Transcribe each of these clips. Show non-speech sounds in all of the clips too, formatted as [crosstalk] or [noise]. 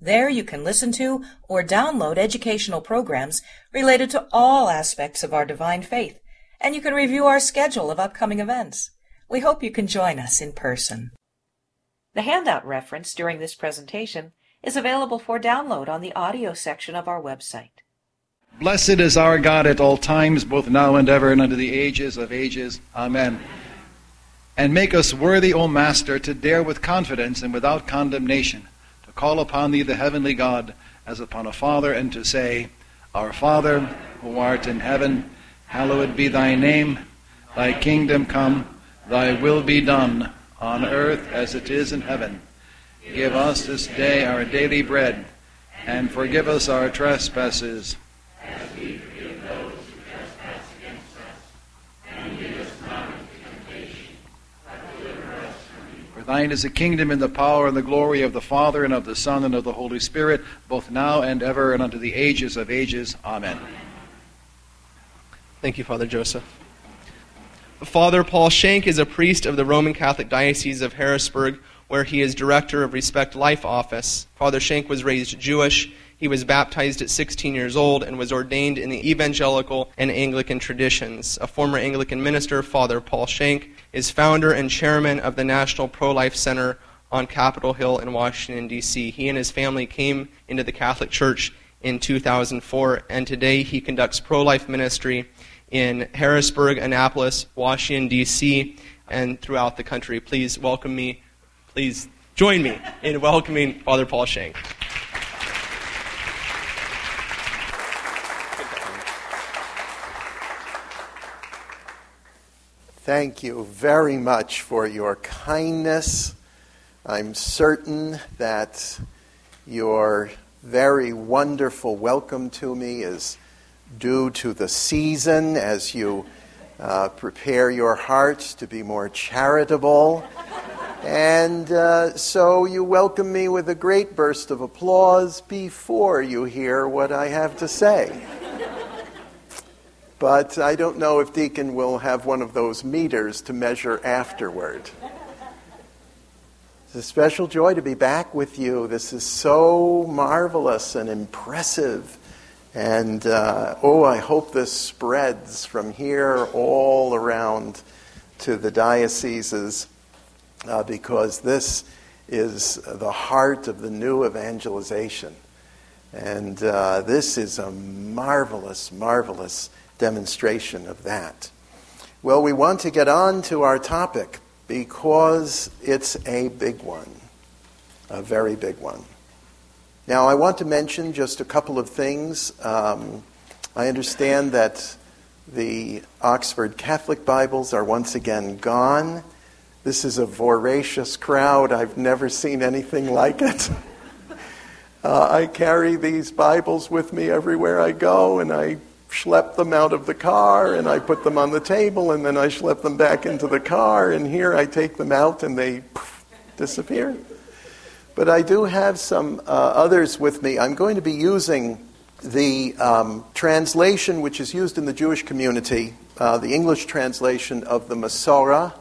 There you can listen to or download educational programs related to all aspects of our divine faith, and you can review our schedule of upcoming events. We hope you can join us in person. The handout reference during this presentation is available for download on the audio section of our website. Blessed is our God at all times, both now and ever, and unto the ages of ages. Amen. And make us worthy, O Master, to dare with confidence and without condemnation to call upon Thee, the heavenly God, as upon a Father, and to say, Our Father, who art in heaven, hallowed be Thy name. Thy kingdom come, Thy will be done, on earth as it is in heaven. Give us this day our daily bread, and forgive us our trespasses thine is the kingdom and the power and the glory of the Father and of the Son and of the Holy Spirit, both now and ever and unto the ages of ages. Amen. Thank you, Father Joseph. Father Paul Schenck is a priest of the Roman Catholic Diocese of Harrisburg, where he is director of Respect Life Office. Father Schenck was raised Jewish. He was baptized at 16 years old and was ordained in the evangelical and Anglican traditions. A former Anglican minister, Father Paul Schenck, is founder and chairman of the National Pro Life Center on Capitol Hill in Washington, D.C. He and his family came into the Catholic Church in 2004, and today he conducts pro life ministry in Harrisburg, Annapolis, Washington, D.C., and throughout the country. Please welcome me. Please join me in welcoming Father Paul Schenck. Thank you very much for your kindness. I'm certain that your very wonderful welcome to me is due to the season as you uh, prepare your hearts to be more charitable. And uh, so you welcome me with a great burst of applause before you hear what I have to say. But I don't know if Deacon will have one of those meters to measure afterward. It's a special joy to be back with you. This is so marvelous and impressive. And uh, oh, I hope this spreads from here all around to the dioceses uh, because this is the heart of the new evangelization. And uh, this is a marvelous, marvelous demonstration of that. Well, we want to get on to our topic because it's a big one, a very big one. Now, I want to mention just a couple of things. Um, I understand that the Oxford Catholic Bibles are once again gone. This is a voracious crowd. I've never seen anything like it. [laughs] Uh, I carry these Bibles with me everywhere I go, and I schlep them out of the car and I put them on the table and then I schlep them back into the car and here I take them out and they poof, disappear. But I do have some uh, others with me. I'm going to be using the um, translation which is used in the Jewish community, uh, the English translation of the Masorah,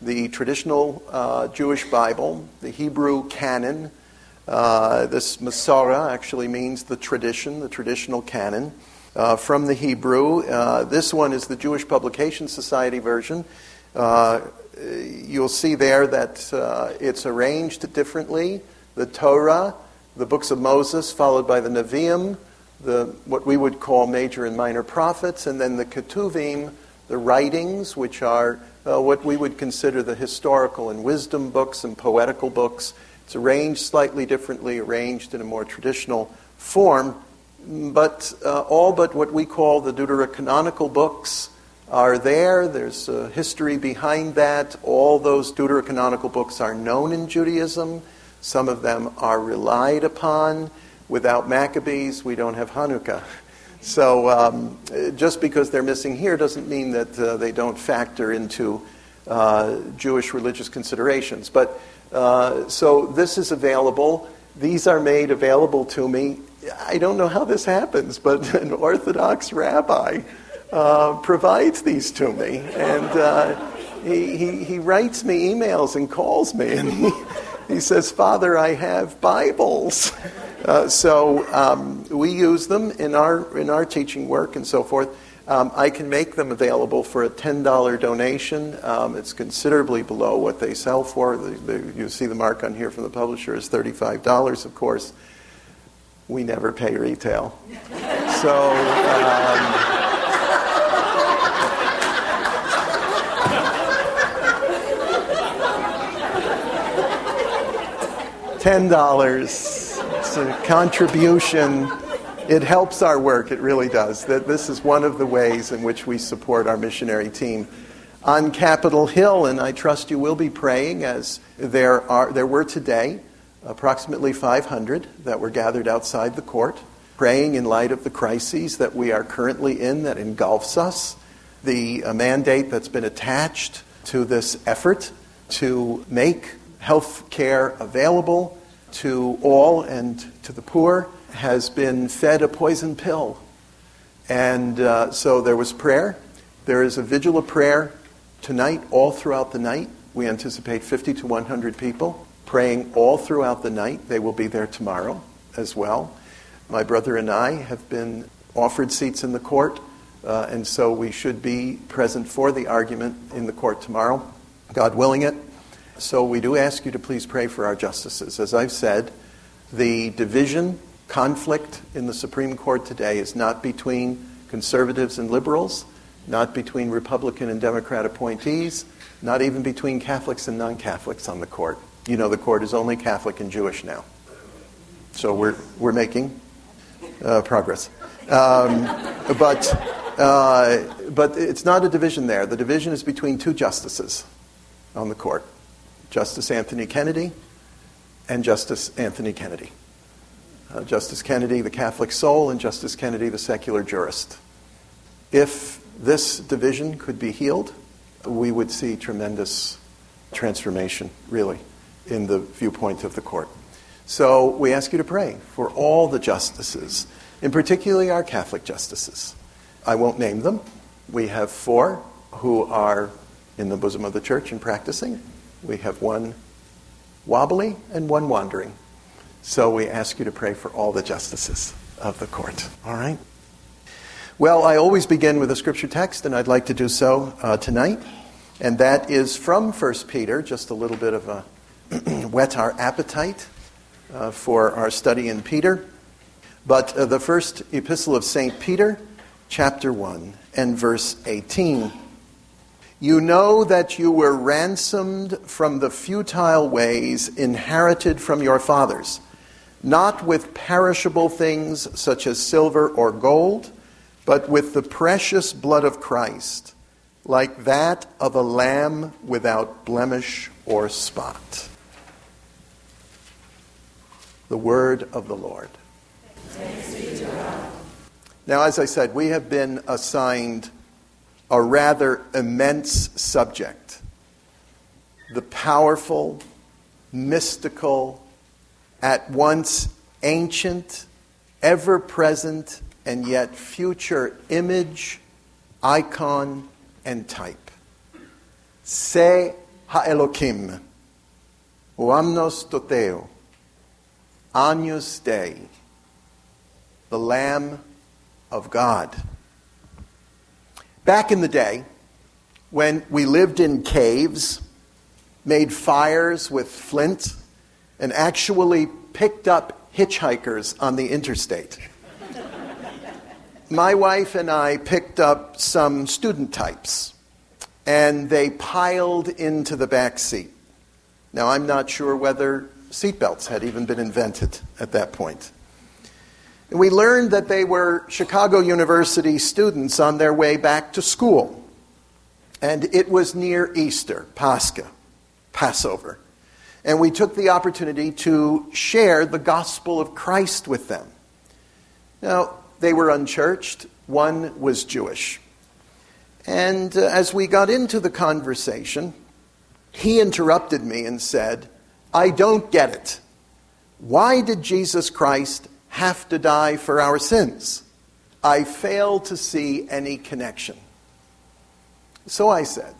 the traditional uh, Jewish Bible, the Hebrew canon. Uh, this Masorah actually means the tradition, the traditional canon uh, from the Hebrew. Uh, this one is the Jewish Publication Society version. Uh, you'll see there that uh, it's arranged differently. The Torah, the books of Moses, followed by the Nevi'im, the, what we would call major and minor prophets, and then the Ketuvim, the writings, which are uh, what we would consider the historical and wisdom books and poetical books. It's arranged slightly differently, arranged in a more traditional form but uh, all but what we call the deuterocanonical books are there. There's a history behind that. All those deuterocanonical books are known in Judaism. Some of them are relied upon. Without Maccabees, we don't have Hanukkah. [laughs] So um, just because they're missing here doesn't mean that uh, they don't factor into uh, Jewish religious considerations. But uh, so this is available. These are made available to me. I don't know how this happens, but [laughs] an Orthodox rabbi uh, provides these to me. And uh, he, he, he, writes me emails and calls me, and he, he says, Father, I have Bibles. Uh, so um, we use them in our, in our teaching work and so forth. Um, I can make them available for a $10 donation. Um, it's considerably below what they sell for. The, the, you see the mark on here from the publisher is $35, of course. We never pay retail. So. Um, $10. It's a contribution it helps our work, it really does. That this is one of the ways in which we support our missionary team. On Capitol Hill, and I trust you will be praying as there are there were today approximately 500 that were gathered outside the court, praying in light of the crises that we are currently in that engulfs us, the uh, mandate that's been attached to this effort to make health care available to all and to the poor has been fed a poison pill. And uh, so there was prayer. There is a vigil of prayer tonight, all throughout the night. We anticipate 50 to 100 people praying all throughout the night. They will be there tomorrow as well. My brother and I have been offered seats in the court, uh, and so we should be present for the argument in the court tomorrow, God willing it. So we do ask you to please pray for our justices. As I've said, the division conflict in the Supreme Court today is not between conservatives and liberals, not between Republican and Democrat appointees, not even between Catholics and non Catholics on the court. You know, the court is only Catholic and Jewish now. So we're, we're making uh, progress. Um, but, uh, but it's not a division there. The division is between two justices on the court Justice Anthony Kennedy and Justice Anthony Kennedy uh, Justice Kennedy, the Catholic soul, and Justice Kennedy, the secular jurist. If this division could be healed, we would see tremendous transformation, really, in the viewpoint of the court. So we ask you to pray for all the justices, and particularly our Catholic justices. I won't name them. We have four who are in the bosom of the church and practicing. We have one wobbly and one wandering. So we ask you to pray for all the justices of the court. All right? Well, I always begin with a scripture text, and I'd like to do so uh, tonight. And that is from 1 Peter, just a little bit of a [clears throat] whet our appetite uh, for our study in Peter. But uh, the first epistle of St. Peter, chapter 1, and verse 18. You know that you were ransomed from the futile ways inherited from your fathers not with perishable things such as silver or gold, but with the precious blood of Christ, like that of a lamb without blemish or spot. The word of the Lord. Now, as I said, we have been assigned a rather immense subject the powerful, mystical, at once ancient, ever present, and yet future image, icon, and type. Se ha-Elokim, uamnos toteo, Agnus Dei, the Lamb of God. Back in the day, when we lived in caves, made fires with flint, and actually picked up hitchhikers on the interstate. My wife and I picked up some student types, and they piled into the back seat. Now, I'm not sure whether seatbelts had even been invented at that point. And we learned that they were Chicago University students on their way back to school. And it was near Easter, Pascha, Passover and we took the opportunity to share the gospel of Christ with them. Now, they were unchurched, one was Jewish. And uh, as we got into the conversation, he interrupted me and said, I don't get it. Why did Jesus Christ have to die for our sins? I fail to see any connection. So I said,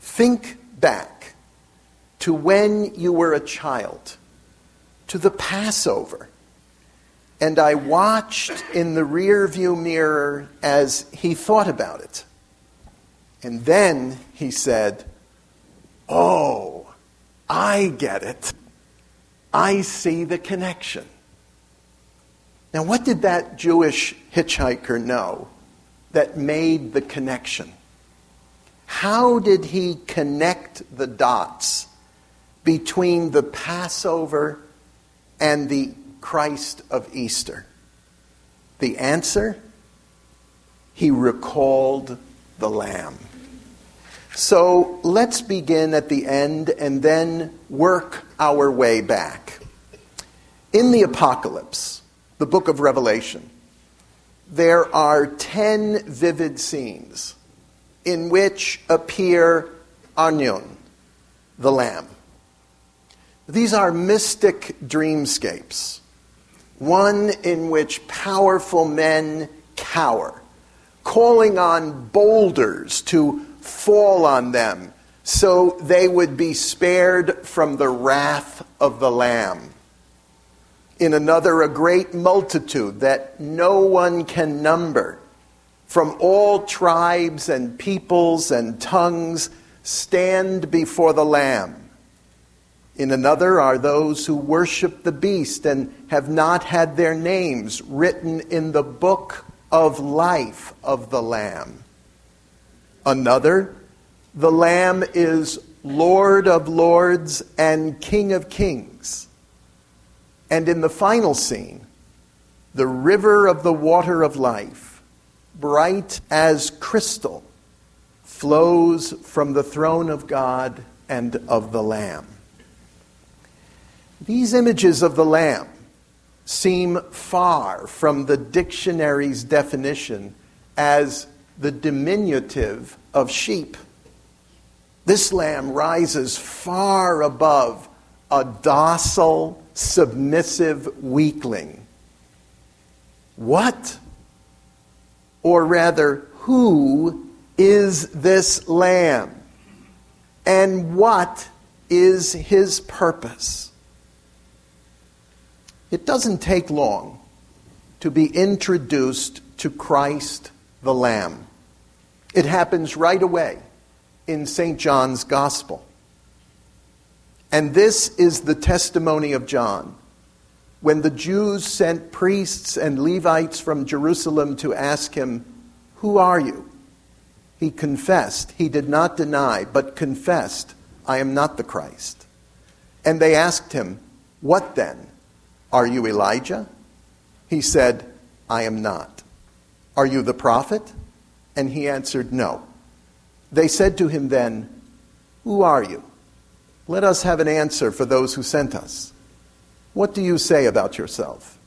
Think back to when you were a child, to the Passover. And I watched in the rearview mirror as he thought about it. And then he said, Oh, I get it. I see the connection. Now, what did that Jewish hitchhiker know that made the connection? How did he connect the dots between the Passover and the Christ of Easter? The answer? He recalled the Lamb. So let's begin at the end and then work our way back. In the Apocalypse, the book of Revelation, there are ten vivid scenes in which appear Arnion, the Lamb. These are mystic dreamscapes, one in which powerful men cower, calling on boulders to fall on them so they would be spared from the wrath of the Lamb. In another, a great multitude that no one can number from all tribes and peoples and tongues stand before the Lamb. In another are those who worship the beast and have not had their names written in the book of life of the Lamb. Another, the Lamb is Lord of lords and King of kings. And in the final scene, the river of the water of life, bright as crystal, flows from the throne of God and of the Lamb. These images of the Lamb seem far from the dictionary's definition as the diminutive of sheep. This lamb rises far above a docile, submissive weakling. What, or rather, who is this lamb? And what is his purpose? It doesn't take long to be introduced to Christ the Lamb. It happens right away in St. John's Gospel. And this is the testimony of John. When the Jews sent priests and Levites from Jerusalem to ask him, Who are you? He confessed. He did not deny, but confessed, I am not the Christ. And they asked him, What then? Are you Elijah? He said, I am not. Are you the prophet? And he answered, No. They said to him then, Who are you? Let us have an answer for those who sent us. What do you say about yourself?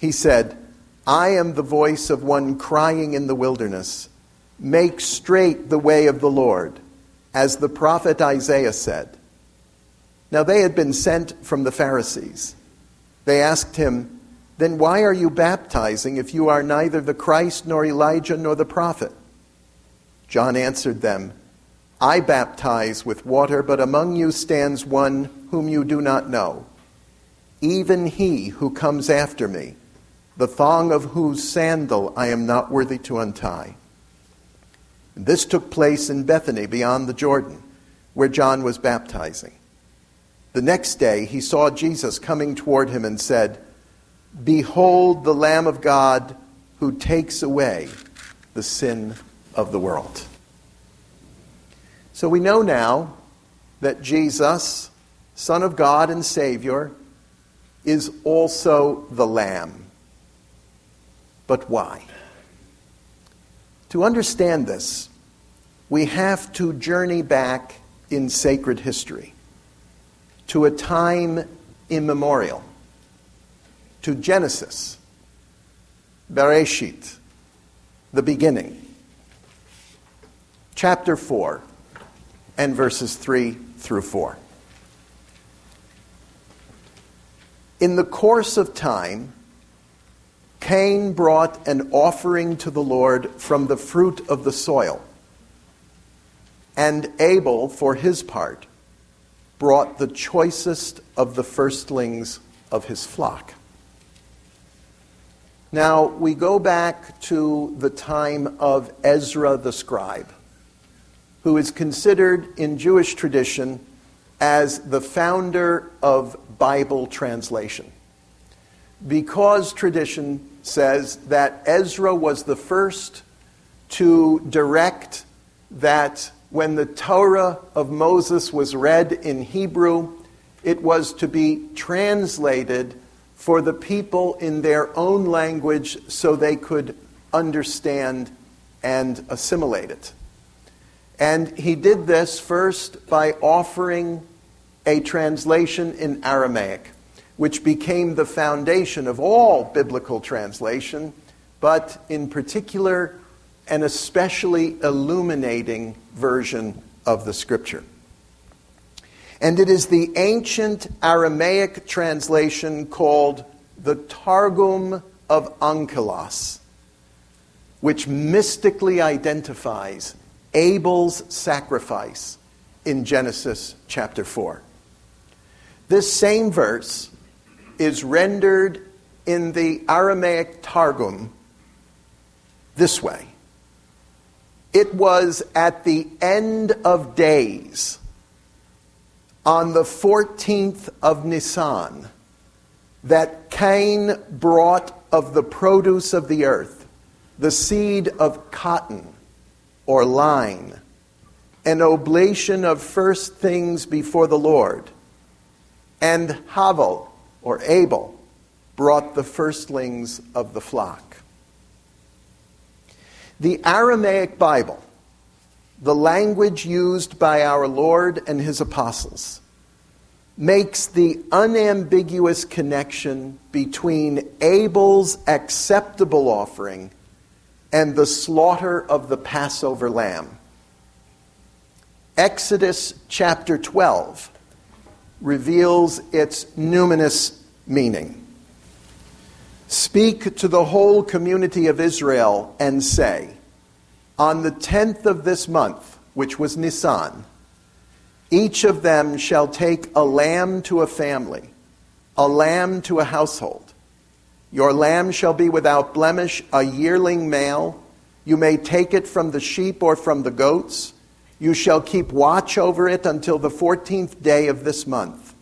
He said, I am the voice of one crying in the wilderness, Make straight the way of the Lord, as the prophet Isaiah said. Now they had been sent from the Pharisees. They asked him, then why are you baptizing if you are neither the Christ, nor Elijah, nor the prophet? John answered them, I baptize with water, but among you stands one whom you do not know, even he who comes after me, the thong of whose sandal I am not worthy to untie. This took place in Bethany beyond the Jordan, where John was baptizing. The next day he saw Jesus coming toward him and said, Behold the Lamb of God who takes away the sin of the world. So we know now that Jesus, Son of God and Savior, is also the Lamb. But why? To understand this, we have to journey back in sacred history to a time immemorial to Genesis, Bereshit, the beginning. Chapter 4 and verses 3 through 4. In the course of time, Cain brought an offering to the Lord from the fruit of the soil. And Abel, for his part, brought the choicest of the firstlings of his flock. Now, we go back to the time of Ezra the scribe, who is considered in Jewish tradition as the founder of Bible translation. Because tradition says that Ezra was the first to direct that when the Torah of Moses was read in Hebrew, it was to be translated for the people in their own language so they could understand and assimilate it. And he did this first by offering a translation in Aramaic, which became the foundation of all biblical translation, but in particular, an especially illuminating version of the scripture. And it is the ancient Aramaic translation called the Targum of Onkelos, which mystically identifies Abel's sacrifice in Genesis chapter 4. This same verse is rendered in the Aramaic Targum this way it was at the end of days, on the 14th of Nisan, that Cain brought of the produce of the earth, the seed of cotton or line, an oblation of first things before the Lord. And Havel, or Abel, brought the firstlings of the flock. The Aramaic Bible, the language used by our Lord and his apostles, makes the unambiguous connection between Abel's acceptable offering and the slaughter of the Passover lamb. Exodus chapter 12 reveals its numinous meaning. Speak to the whole community of Israel and say, On the tenth of this month, which was Nisan, each of them shall take a lamb to a family, a lamb to a household. Your lamb shall be without blemish, a yearling male. You may take it from the sheep or from the goats. You shall keep watch over it until the fourteenth day of this month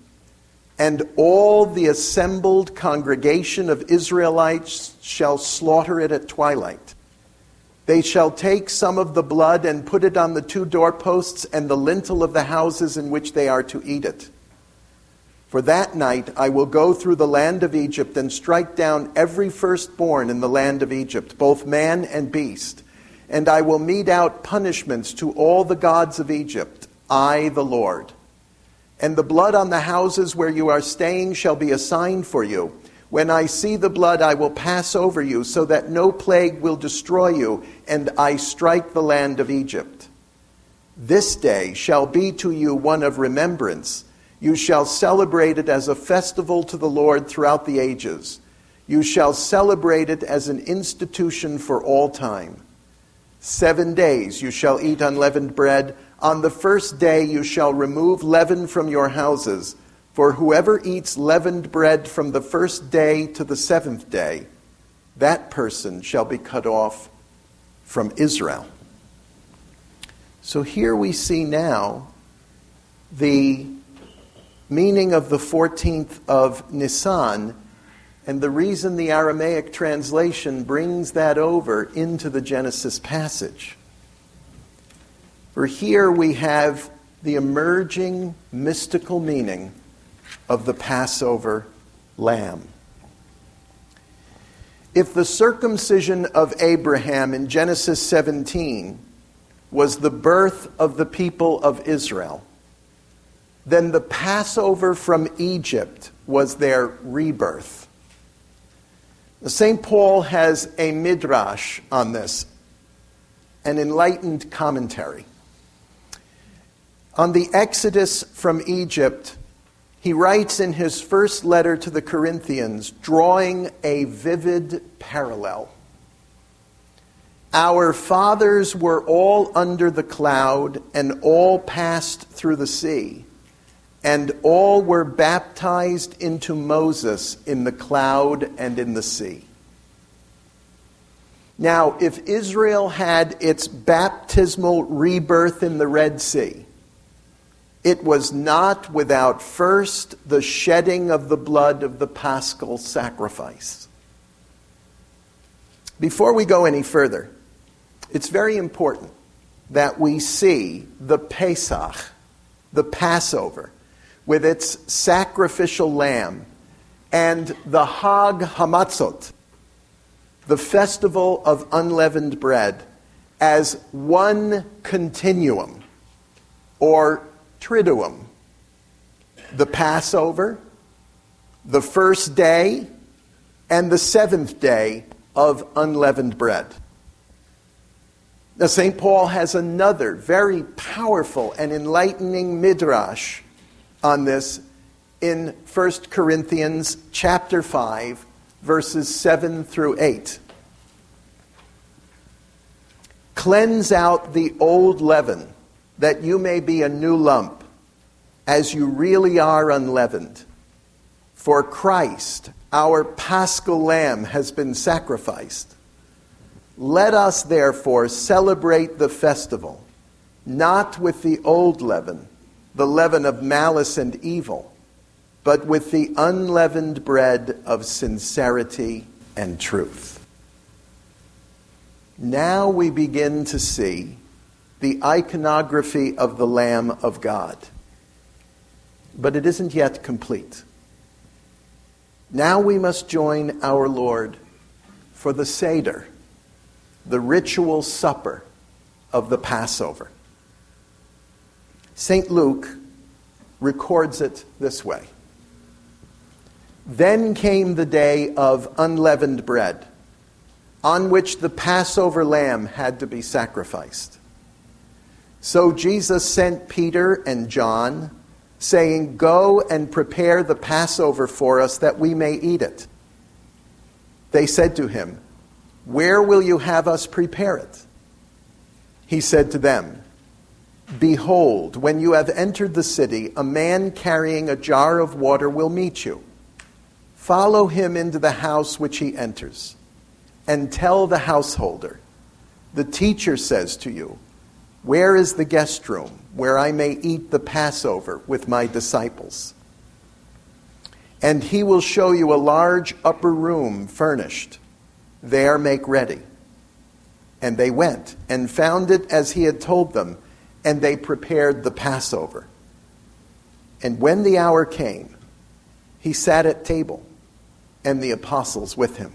and all the assembled congregation of Israelites shall slaughter it at twilight. They shall take some of the blood and put it on the two doorposts and the lintel of the houses in which they are to eat it. For that night I will go through the land of Egypt and strike down every firstborn in the land of Egypt, both man and beast. And I will mete out punishments to all the gods of Egypt, I the Lord. And the blood on the houses where you are staying shall be a sign for you. When I see the blood, I will pass over you, so that no plague will destroy you, and I strike the land of Egypt. This day shall be to you one of remembrance. You shall celebrate it as a festival to the Lord throughout the ages. You shall celebrate it as an institution for all time. Seven days you shall eat unleavened bread. On the first day you shall remove leaven from your houses, for whoever eats leavened bread from the first day to the seventh day, that person shall be cut off from Israel. So here we see now the meaning of the 14th of Nisan, and the reason the Aramaic translation brings that over into the Genesis passage. For here we have the emerging mystical meaning of the Passover lamb. If the circumcision of Abraham in Genesis 17 was the birth of the people of Israel, then the Passover from Egypt was their rebirth. St. Paul has a midrash on this, an enlightened commentary. On the exodus from Egypt, he writes in his first letter to the Corinthians, drawing a vivid parallel. Our fathers were all under the cloud and all passed through the sea, and all were baptized into Moses in the cloud and in the sea. Now, if Israel had its baptismal rebirth in the Red Sea, it was not without first the shedding of the blood of the paschal sacrifice. Before we go any further, it's very important that we see the Pesach, the Passover, with its sacrificial lamb, and the Hag Hamatzot, the festival of unleavened bread, as one continuum or triduum. The Passover, the first day, and the seventh day of unleavened bread. Now, St. Paul has another very powerful and enlightening midrash on this in 1 Corinthians chapter 5, verses 7 through 8. Cleanse out the old leaven, that you may be a new lump, as you really are unleavened. For Christ, our paschal lamb, has been sacrificed. Let us therefore celebrate the festival, not with the old leaven, the leaven of malice and evil, but with the unleavened bread of sincerity and truth. Now we begin to see the iconography of the Lamb of God. But it isn't yet complete. Now we must join our Lord for the Seder the ritual supper of the Passover. St. Luke records it this way Then came the day of unleavened bread, on which the Passover lamb had to be sacrificed. So Jesus sent Peter and John, saying, Go and prepare the Passover for us that we may eat it. They said to him, where will you have us prepare it? He said to them, Behold, when you have entered the city, a man carrying a jar of water will meet you. Follow him into the house which he enters, and tell the householder, The teacher says to you, Where is the guest room where I may eat the Passover with my disciples? And he will show you a large upper room furnished there make ready. And they went and found it as he had told them, and they prepared the Passover. And when the hour came, he sat at table, and the apostles with him.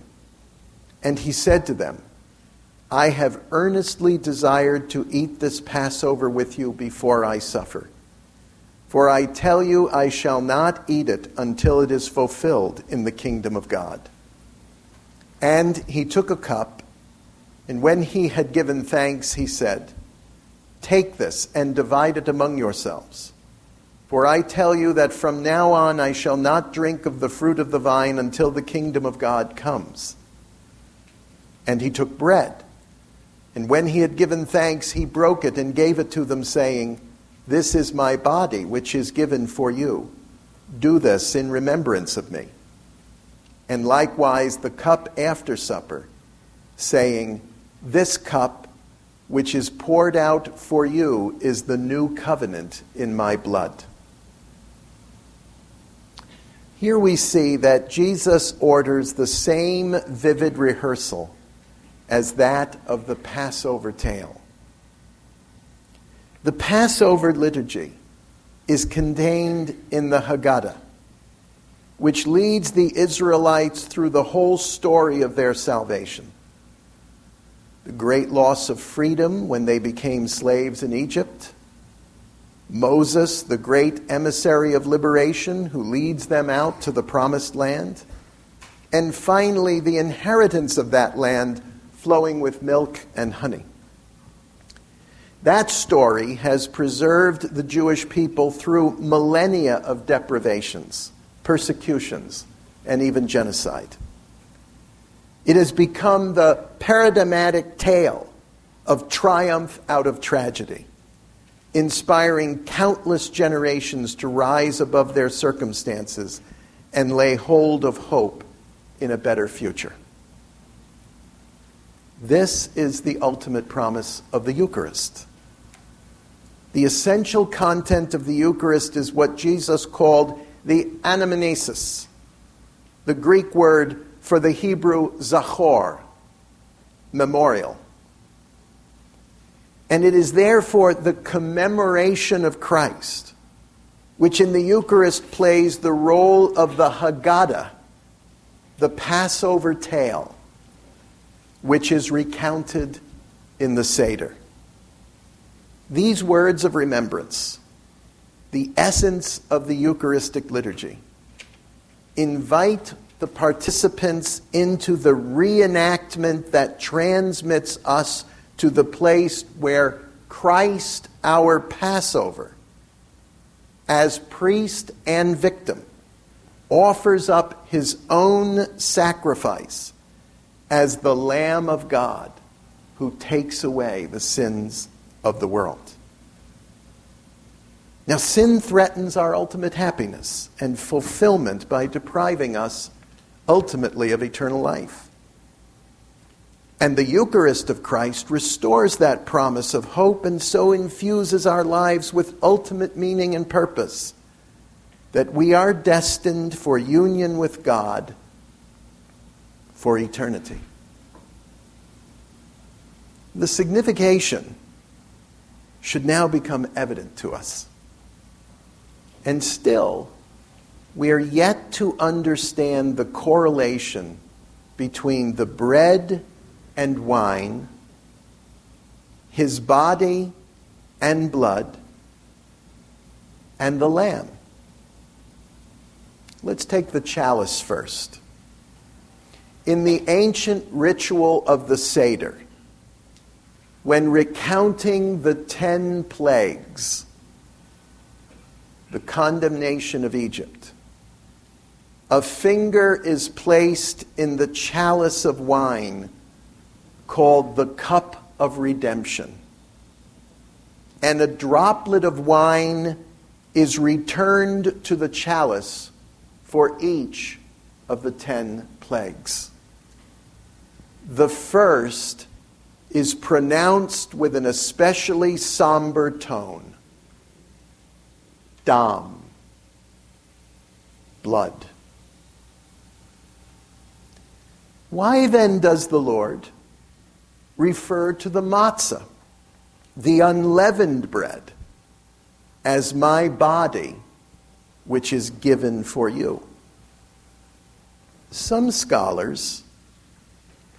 And he said to them, I have earnestly desired to eat this Passover with you before I suffer. For I tell you, I shall not eat it until it is fulfilled in the kingdom of God. And he took a cup, and when he had given thanks, he said, Take this and divide it among yourselves. For I tell you that from now on I shall not drink of the fruit of the vine until the kingdom of God comes. And he took bread, and when he had given thanks, he broke it and gave it to them, saying, This is my body, which is given for you. Do this in remembrance of me and likewise the cup after supper, saying, This cup which is poured out for you is the new covenant in my blood. Here we see that Jesus orders the same vivid rehearsal as that of the Passover tale. The Passover liturgy is contained in the Haggadah which leads the Israelites through the whole story of their salvation. The great loss of freedom when they became slaves in Egypt. Moses, the great emissary of liberation who leads them out to the promised land. and finally the inheritance of that land flowing with milk and honey. That story has preserved the Jewish people through millennia of deprivations, persecutions, and even genocide. It has become the paradigmatic tale of triumph out of tragedy, inspiring countless generations to rise above their circumstances and lay hold of hope in a better future. This is the ultimate promise of the Eucharist. The essential content of the Eucharist is what Jesus called the anamnesis, the Greek word for the Hebrew zachor, memorial. And it is therefore the commemoration of Christ, which in the Eucharist plays the role of the Haggadah, the Passover tale, which is recounted in the Seder. These words of remembrance, the essence of the Eucharistic liturgy, invite the participants into the reenactment that transmits us to the place where Christ, our Passover, as priest and victim, offers up his own sacrifice as the Lamb of God who takes away the sins of the world. Now, sin threatens our ultimate happiness and fulfillment by depriving us ultimately of eternal life. And the Eucharist of Christ restores that promise of hope and so infuses our lives with ultimate meaning and purpose that we are destined for union with God for eternity. The signification should now become evident to us. And still, we are yet to understand the correlation between the bread and wine, his body and blood, and the lamb. Let's take the chalice first. In the ancient ritual of the Seder, when recounting the ten plagues, the condemnation of Egypt, a finger is placed in the chalice of wine called the cup of redemption. And a droplet of wine is returned to the chalice for each of the ten plagues. The first is pronounced with an especially somber tone Dam, blood. Why then does the Lord refer to the matzah, the unleavened bread, as my body, which is given for you? Some scholars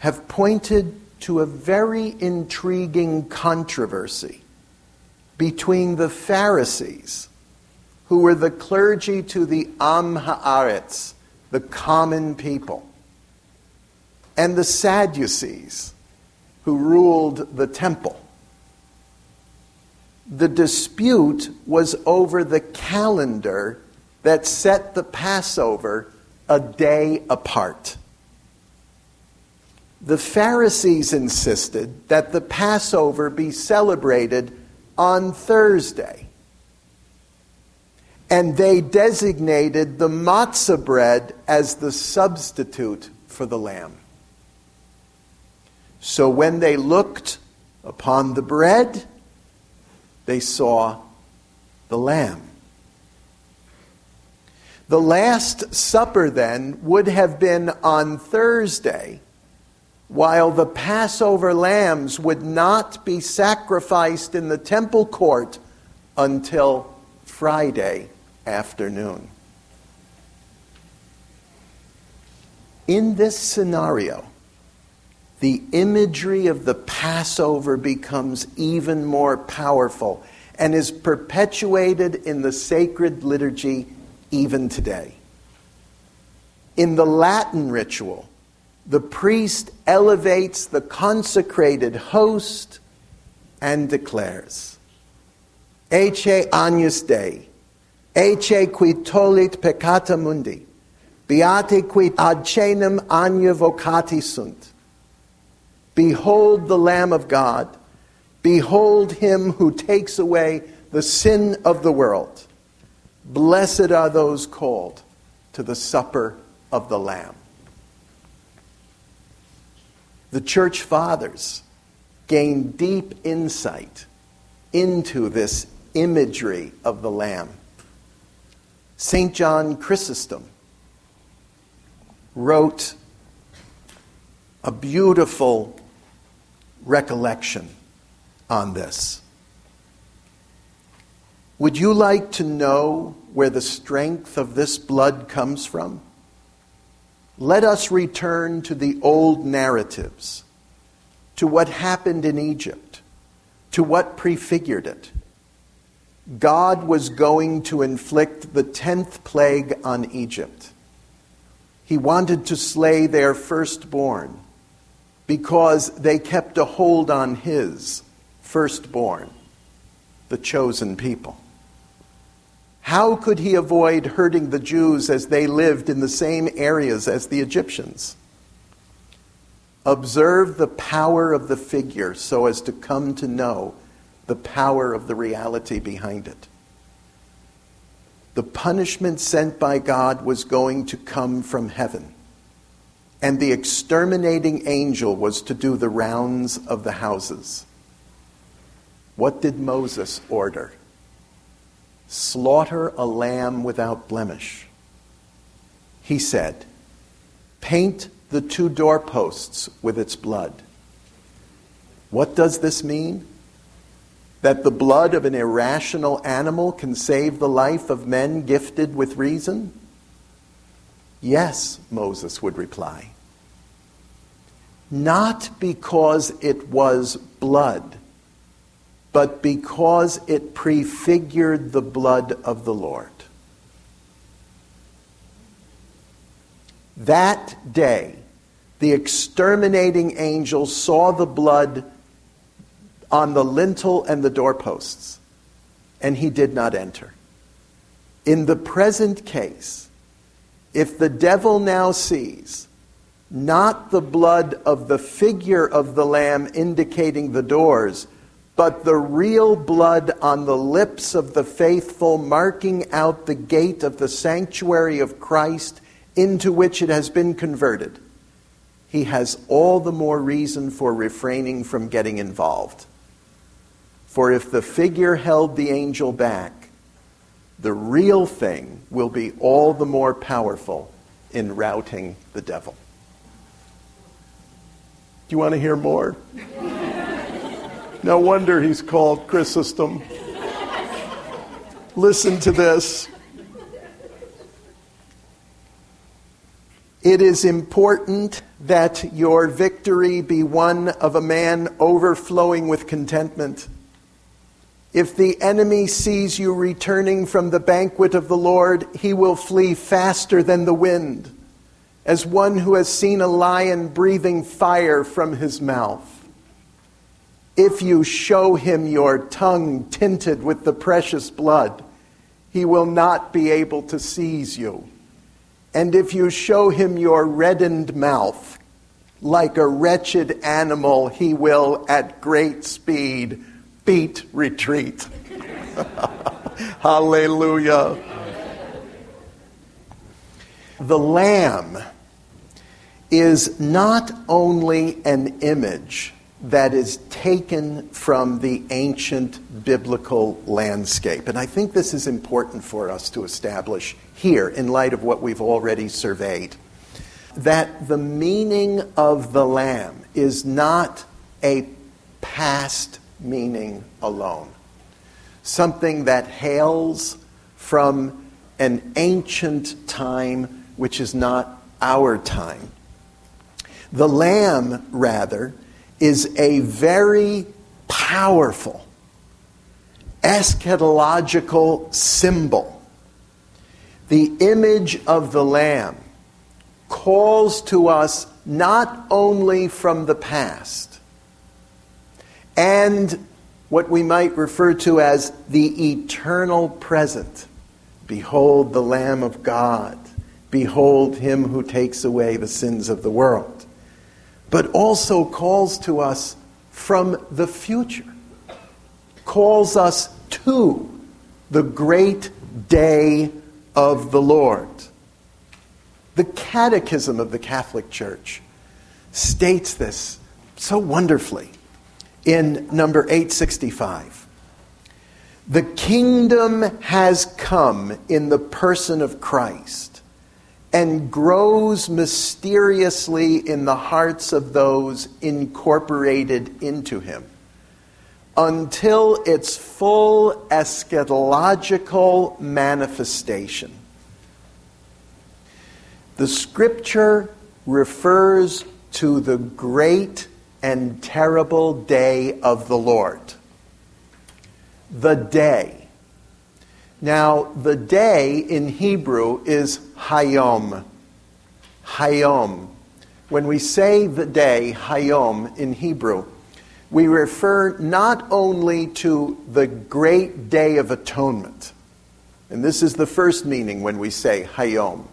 have pointed to a very intriguing controversy between the Pharisees, who were the clergy to the Am Haaretz, the common people, and the Sadducees, who ruled the temple. The dispute was over the calendar that set the Passover a day apart the Pharisees insisted that the Passover be celebrated on Thursday. And they designated the matzah bread as the substitute for the lamb. So when they looked upon the bread, they saw the lamb. The Last Supper then would have been on Thursday while the Passover lambs would not be sacrificed in the temple court until Friday afternoon. In this scenario, the imagery of the Passover becomes even more powerful and is perpetuated in the sacred liturgy even today. In the Latin ritual, the priest elevates the consecrated host and declares, Ecce agnus Dei, ecce qui tollit peccata mundi, beati qui ad cenam Agni vocati sunt. Behold the Lamb of God, behold him who takes away the sin of the world. Blessed are those called to the supper of the Lamb. The church fathers gained deep insight into this imagery of the Lamb. St. John Chrysostom wrote a beautiful recollection on this. Would you like to know where the strength of this blood comes from? Let us return to the old narratives, to what happened in Egypt, to what prefigured it. God was going to inflict the tenth plague on Egypt. He wanted to slay their firstborn because they kept a hold on his firstborn, the chosen people. How could he avoid hurting the Jews as they lived in the same areas as the Egyptians? Observe the power of the figure so as to come to know the power of the reality behind it. The punishment sent by God was going to come from heaven, and the exterminating angel was to do the rounds of the houses. What did Moses order? Slaughter a lamb without blemish. He said, Paint the two doorposts with its blood. What does this mean? That the blood of an irrational animal can save the life of men gifted with reason? Yes, Moses would reply. Not because it was blood but because it prefigured the blood of the Lord. That day, the exterminating angel saw the blood on the lintel and the doorposts, and he did not enter. In the present case, if the devil now sees not the blood of the figure of the lamb indicating the doors, but the real blood on the lips of the faithful, marking out the gate of the sanctuary of Christ into which it has been converted, he has all the more reason for refraining from getting involved. For if the figure held the angel back, the real thing will be all the more powerful in routing the devil. Do you want to hear more? No wonder he's called Chrysostom. Listen to this. It is important that your victory be one of a man overflowing with contentment. If the enemy sees you returning from the banquet of the Lord, he will flee faster than the wind, as one who has seen a lion breathing fire from his mouth. If you show him your tongue tinted with the precious blood, he will not be able to seize you. And if you show him your reddened mouth, like a wretched animal, he will at great speed beat retreat. [laughs] Hallelujah. The Lamb is not only an image that is taken from the ancient biblical landscape. And I think this is important for us to establish here in light of what we've already surveyed. That the meaning of the Lamb is not a past meaning alone, something that hails from an ancient time which is not our time. The Lamb, rather, is a very powerful eschatological symbol. The image of the Lamb calls to us not only from the past and what we might refer to as the eternal present. Behold the Lamb of God. Behold him who takes away the sins of the world. But also calls to us from the future, calls us to the great day of the Lord. The Catechism of the Catholic Church states this so wonderfully in number 865. The kingdom has come in the person of Christ and grows mysteriously in the hearts of those incorporated into him until its full eschatological manifestation. The scripture refers to the great and terrible day of the Lord. The day. Now, the day in Hebrew is Hayom. Hayom. When we say the day, Hayom, in Hebrew, we refer not only to the great day of atonement, and this is the first meaning when we say Hayom,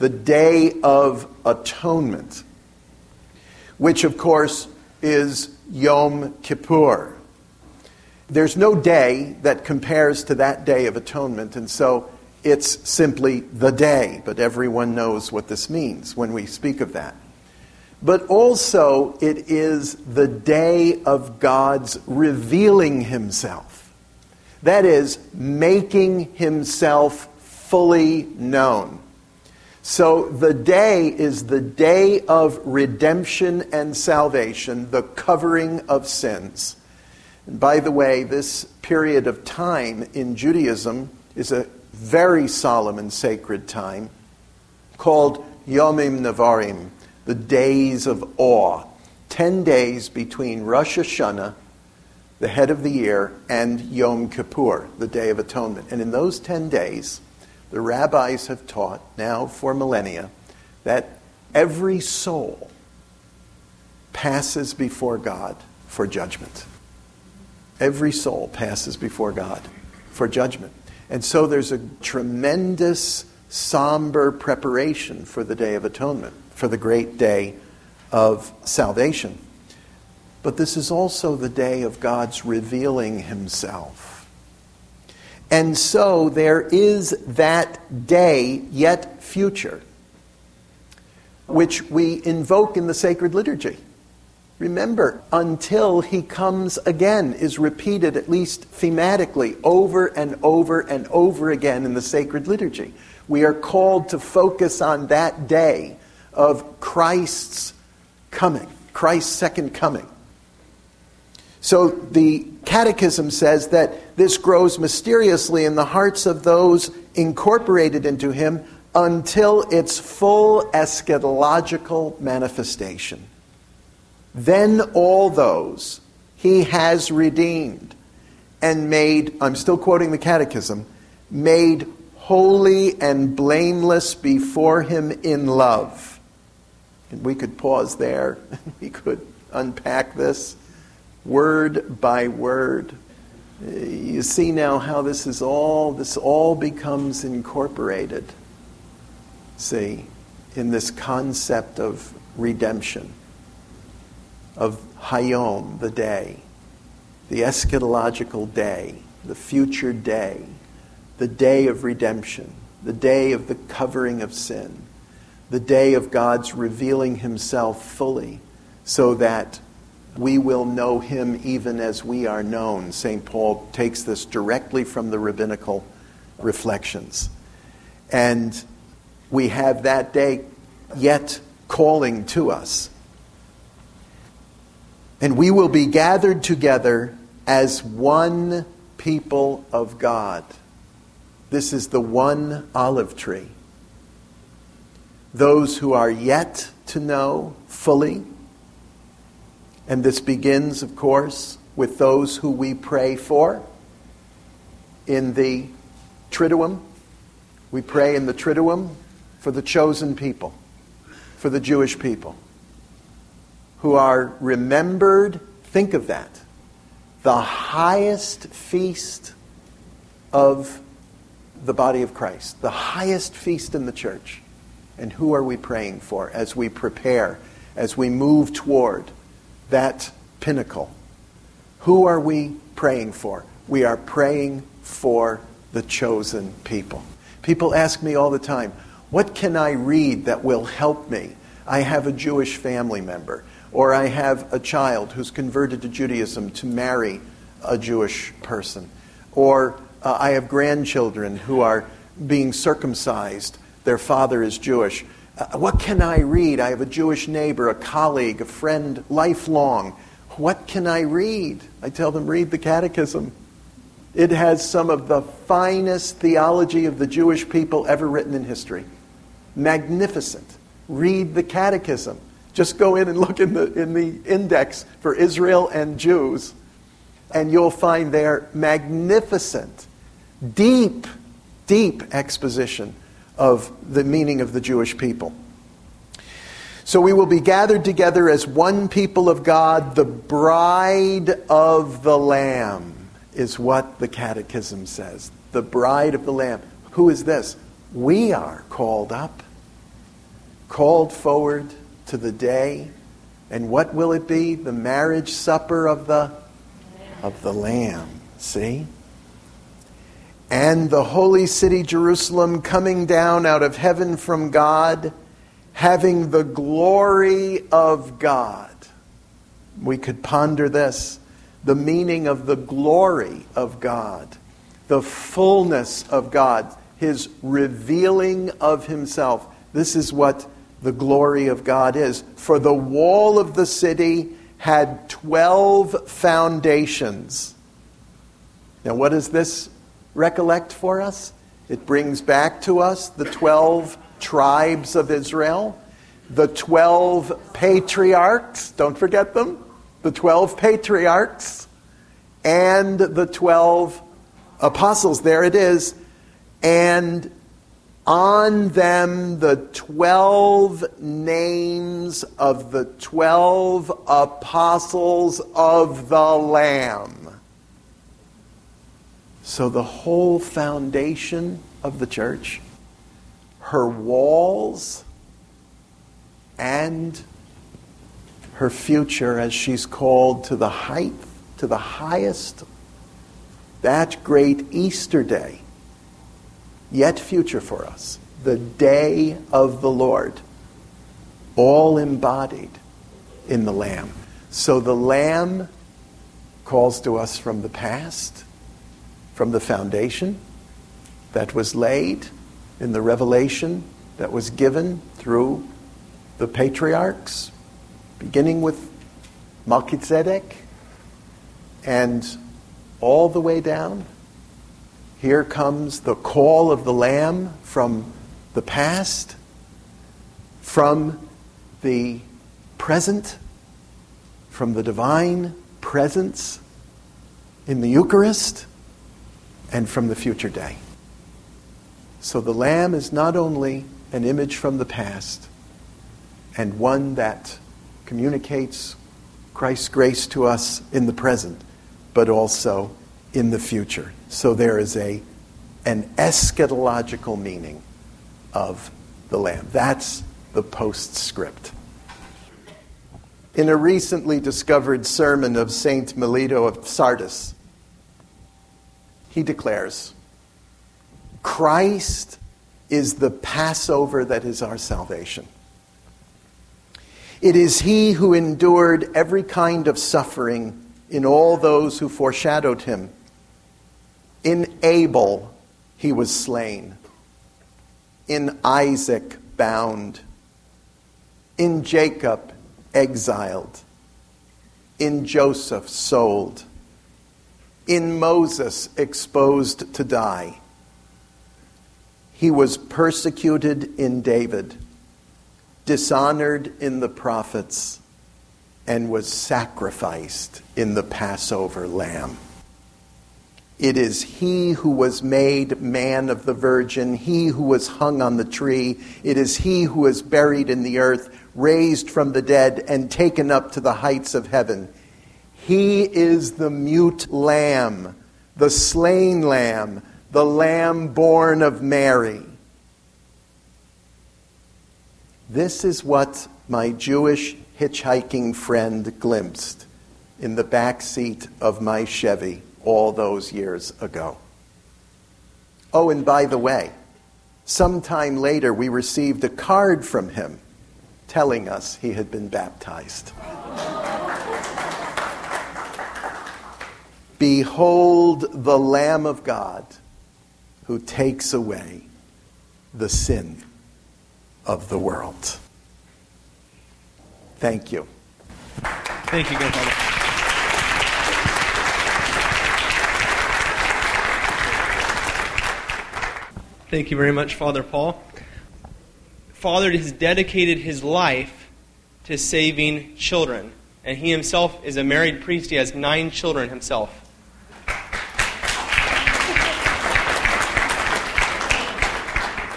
the day of atonement, which of course is Yom Kippur. There's no day that compares to that day of atonement, and so it's simply the day, but everyone knows what this means when we speak of that but also it is the day of God's revealing himself. That is, making himself fully known. So the day is the day of redemption and salvation, the covering of sins. And by the way, this period of time in Judaism is a very solemn and sacred time called Yamim Noraim the days of awe. Ten days between Rosh Hashanah, the head of the year, and Yom Kippur, the Day of Atonement. And in those ten days, the rabbis have taught now for millennia that every soul passes before God for judgment. Every soul passes before God for judgment. And so there's a tremendous, somber preparation for the Day of Atonement for the great day of salvation. But this is also the day of God's revealing himself. And so there is that day yet future, which we invoke in the sacred liturgy. Remember, until he comes again is repeated at least thematically over and over and over again in the sacred liturgy. We are called to focus on that day of Christ's coming, Christ's second coming. So the Catechism says that this grows mysteriously in the hearts of those incorporated into him until its full eschatological manifestation. Then all those he has redeemed and made, I'm still quoting the Catechism, made holy and blameless before him in love and we could pause there. [laughs] we could unpack this word by word. Uh, you see now how this is all this all becomes incorporated. See, in this concept of redemption, of Hayom, the day, the eschatological day, the future day, the day of redemption, the day of the covering of sin the day of God's revealing himself fully so that we will know him even as we are known. St. Paul takes this directly from the rabbinical reflections. And we have that day yet calling to us. And we will be gathered together as one people of God. This is the one olive tree those who are yet to know fully. And this begins, of course, with those who we pray for in the Triduum. We pray in the Triduum for the chosen people for the Jewish people who are remembered. Think of that. The highest feast of the body of Christ, the highest feast in the church. And who are we praying for as we prepare, as we move toward that pinnacle? Who are we praying for? We are praying for the chosen people. People ask me all the time, what can I read that will help me? I have a Jewish family member, or I have a child who's converted to Judaism to marry a Jewish person, or uh, I have grandchildren who are being circumcised. Their father is Jewish. Uh, what can I read? I have a Jewish neighbor, a colleague, a friend, lifelong. What can I read? I tell them, read the Catechism. It has some of the finest theology of the Jewish people ever written in history. Magnificent. Read the Catechism. Just go in and look in the, in the index for Israel and Jews, and you'll find there magnificent, deep, deep exposition of the meaning of the Jewish people. So we will be gathered together as one people of God, the bride of the Lamb is what the Catechism says. The bride of the Lamb. Who is this? We are called up, called forward to the day. And what will it be? The marriage supper of the of the Lamb. See? And the holy city Jerusalem coming down out of heaven from God, having the glory of God. We could ponder this the meaning of the glory of God, the fullness of God, His revealing of Himself. This is what the glory of God is. For the wall of the city had 12 foundations. Now, what does this recollect for us? It brings back to us the 12 tribes of Israel, the 12 patriarchs, don't forget them the 12 patriarchs and the 12 apostles. There it is. And on them the 12 names of the 12 apostles of the Lamb. So the whole foundation of the church, her walls, and her future as she's called to the height, to the highest, that great Easter day, yet future for us, the day of the Lord, all embodied in the Lamb. So the Lamb calls to us from the past, from the foundation that was laid in the revelation that was given through the patriarchs, beginning with Melchizedek and all the way down. Here comes the call of the Lamb from the past, from the present, from the divine presence in the Eucharist, and from the future day. So the Lamb is not only an image from the past and one that communicates Christ's grace to us in the present, but also in the future. So there is a, an eschatological meaning of the Lamb. That's the postscript. In a recently discovered sermon of Saint Melito of Sardis, he declares Christ is the Passover that is our salvation. It is he who endured every kind of suffering in all those who foreshadowed him. In Abel, he was slain. In Isaac, bound. In Jacob, exiled. In Joseph, sold. In Moses, exposed to die. He was persecuted in David dishonored in the prophets, and was sacrificed in the Passover lamb. It is he who was made man of the virgin, he who was hung on the tree. It is he who was buried in the earth, raised from the dead, and taken up to the heights of heaven. He is the mute lamb, the slain lamb, the lamb born of Mary. This is what my Jewish hitchhiking friend glimpsed in the back seat of my Chevy all those years ago. Oh, and by the way, sometime later we received a card from him telling us he had been baptized. [laughs] Behold the Lamb of God who takes away the sin of the world. Thank you. Thank you, Godfather. Thank you very much, Father Paul. Father has dedicated his life to saving children, and he himself is a married priest. He has nine children himself.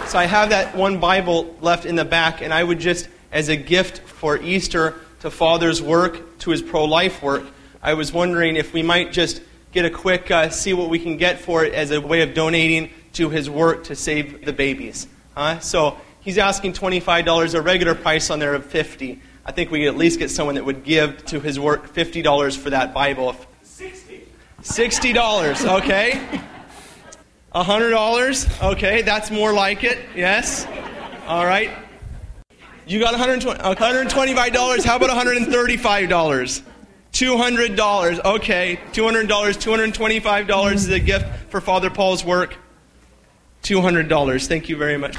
So I have that one Bible left in the back, and I would just, as a gift for Easter to Father's work, to his pro life work, I was wondering if we might just get a quick uh, see what we can get for it as a way of donating to his work to save the babies. Huh? So he's asking $25, a regular price on there of 50 I think we could at least get someone that would give to his work $50 for that Bible. 60. $60, okay. $100, okay, that's more like it, yes. All right. You got $120, $125, how about $135? $200, okay. $200, $225 is a gift for Father Paul's work. $200. Thank you very much.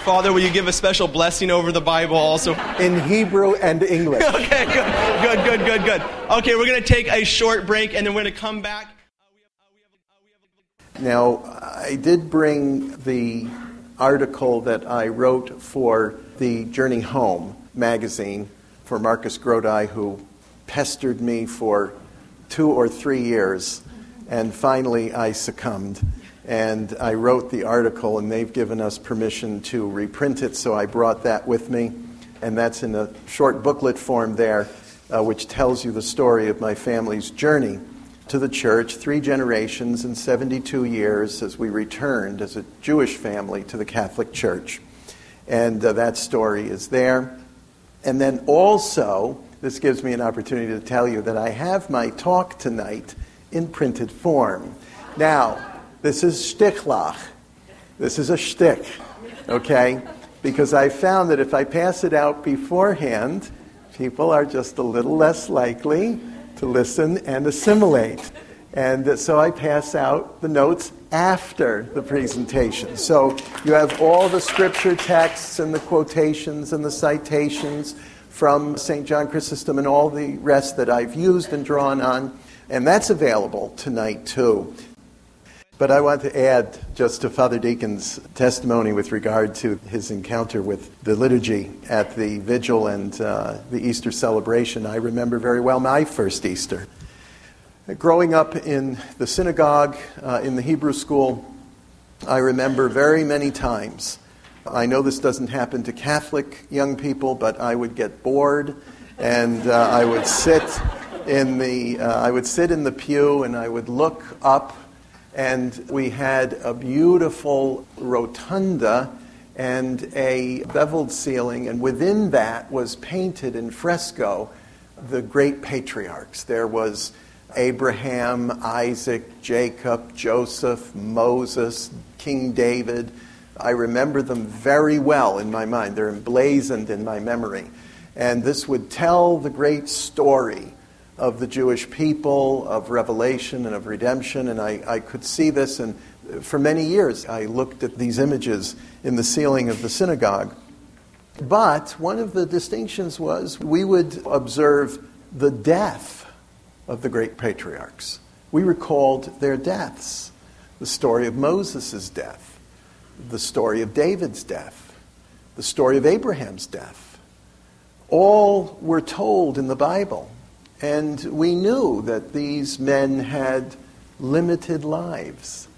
Father, will you give a special blessing over the Bible also? In Hebrew and English. [laughs] okay, good, good, good, good, good. Okay, we're going to take a short break and then we're going to come back. Now, I did bring the article that I wrote for the Journey Home magazine for Marcus Grodi, who pestered me for two or three years, and finally I succumbed. And I wrote the article, and they've given us permission to reprint it, so I brought that with me. And that's in a short booklet form there, uh, which tells you the story of my family's journey to the church, three generations and 72 years as we returned as a Jewish family to the Catholic Church. And uh, that story is there. And then also, this gives me an opportunity to tell you that I have my talk tonight in printed form. Now, this is stichlach. This is a shtick, okay? Because I found that if I pass it out beforehand, people are just a little less likely to listen and assimilate. And so I pass out the notes after the presentation. So you have all the scripture texts and the quotations and the citations from St. John Chrysostom and all the rest that I've used and drawn on. And that's available tonight too. But I want to add just to Father Deacon's testimony with regard to his encounter with the liturgy at the vigil and uh, the Easter celebration. I remember very well my first Easter. Growing up in the synagogue, uh, in the Hebrew school, I remember very many times I know this doesn't happen to Catholic young people, but I would get bored and uh, I would sit in the uh, I would sit in the pew and I would look up and we had a beautiful rotunda and a beveled ceiling and within that was painted in fresco the great patriarchs. There was Abraham, Isaac, Jacob, Joseph, Moses, King David, I remember them very well in my mind. They're emblazoned in my memory. And this would tell the great story of the Jewish people, of revelation and of redemption. And I, I could see this. And for many years, I looked at these images in the ceiling of the synagogue. But one of the distinctions was we would observe the death of the great patriarchs. We recalled their deaths, the story of Moses' death the story of David's death, the story of Abraham's death, all were told in the Bible. And we knew that these men had limited lives.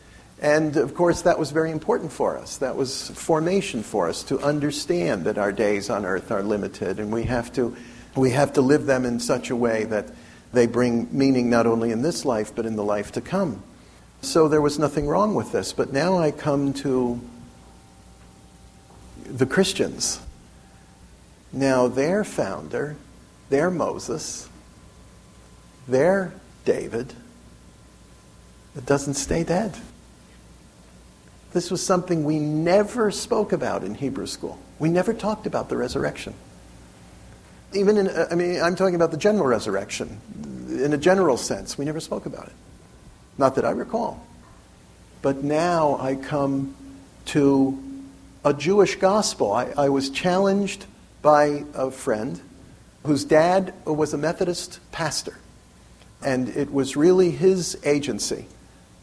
And of course, that was very important for us. That was formation for us to understand that our days on earth are limited and we have to, we have to live them in such a way that they bring meaning not only in this life but in the life to come. So there was nothing wrong with this. But now I come to the Christians. Now, their founder, their Moses, their David, it doesn't stay dead. This was something we never spoke about in Hebrew school. We never talked about the resurrection. Even in, I mean, I'm talking about the general resurrection. In a general sense, we never spoke about it. Not that I recall. But now I come to a Jewish gospel. I, I was challenged by a friend whose dad was a Methodist pastor. And it was really his agency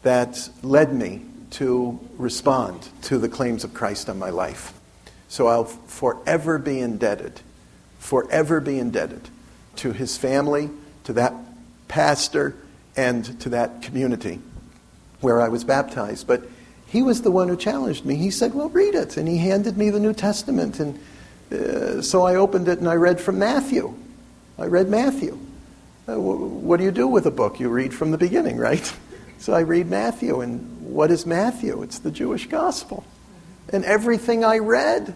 that led me to respond to the claims of Christ on my life. So I'll forever be indebted, forever be indebted to his family, to that pastor, and to that community where I was baptized. But he was the one who challenged me. He said, Well, read it. And he handed me the New Testament. And uh, so I opened it and I read from Matthew. I read Matthew. Uh, what do you do with a book? You read from the beginning, right? [laughs] So I read Matthew, and what is Matthew? It's the Jewish gospel. And everything I read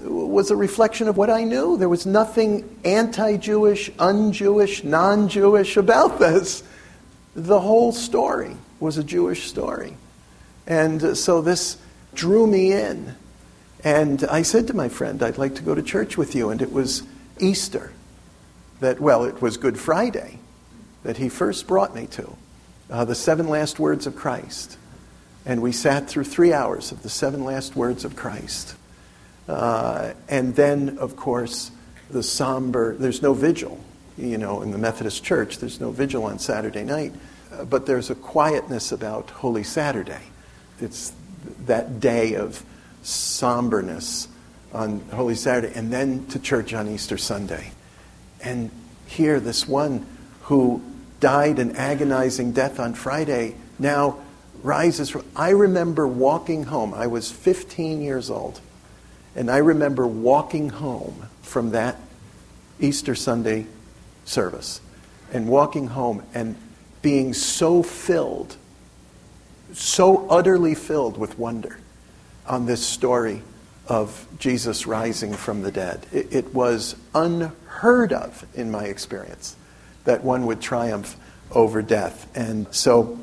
was a reflection of what I knew. There was nothing anti Jewish, un Jewish, non Jewish about [laughs] this. The whole story was a Jewish story. And so this drew me in. And I said to my friend, I'd like to go to church with you. And it was Easter that, well, it was Good Friday that he first brought me to uh, the seven last words of Christ. And we sat through three hours of the seven last words of Christ. Uh, and then, of course, the somber, there's no vigil, you know, in the Methodist Church, there's no vigil on Saturday night. Uh, but there's a quietness about Holy Saturday. It's that day of somberness on Holy Saturday, and then to church on Easter Sunday. And here, this one who died an agonizing death on Friday now rises from. I remember walking home. I was 15 years old. And I remember walking home from that Easter Sunday service and walking home and being so filled, so utterly filled with wonder on this story of Jesus rising from the dead. It, it was unheard of in my experience that one would triumph over death. And so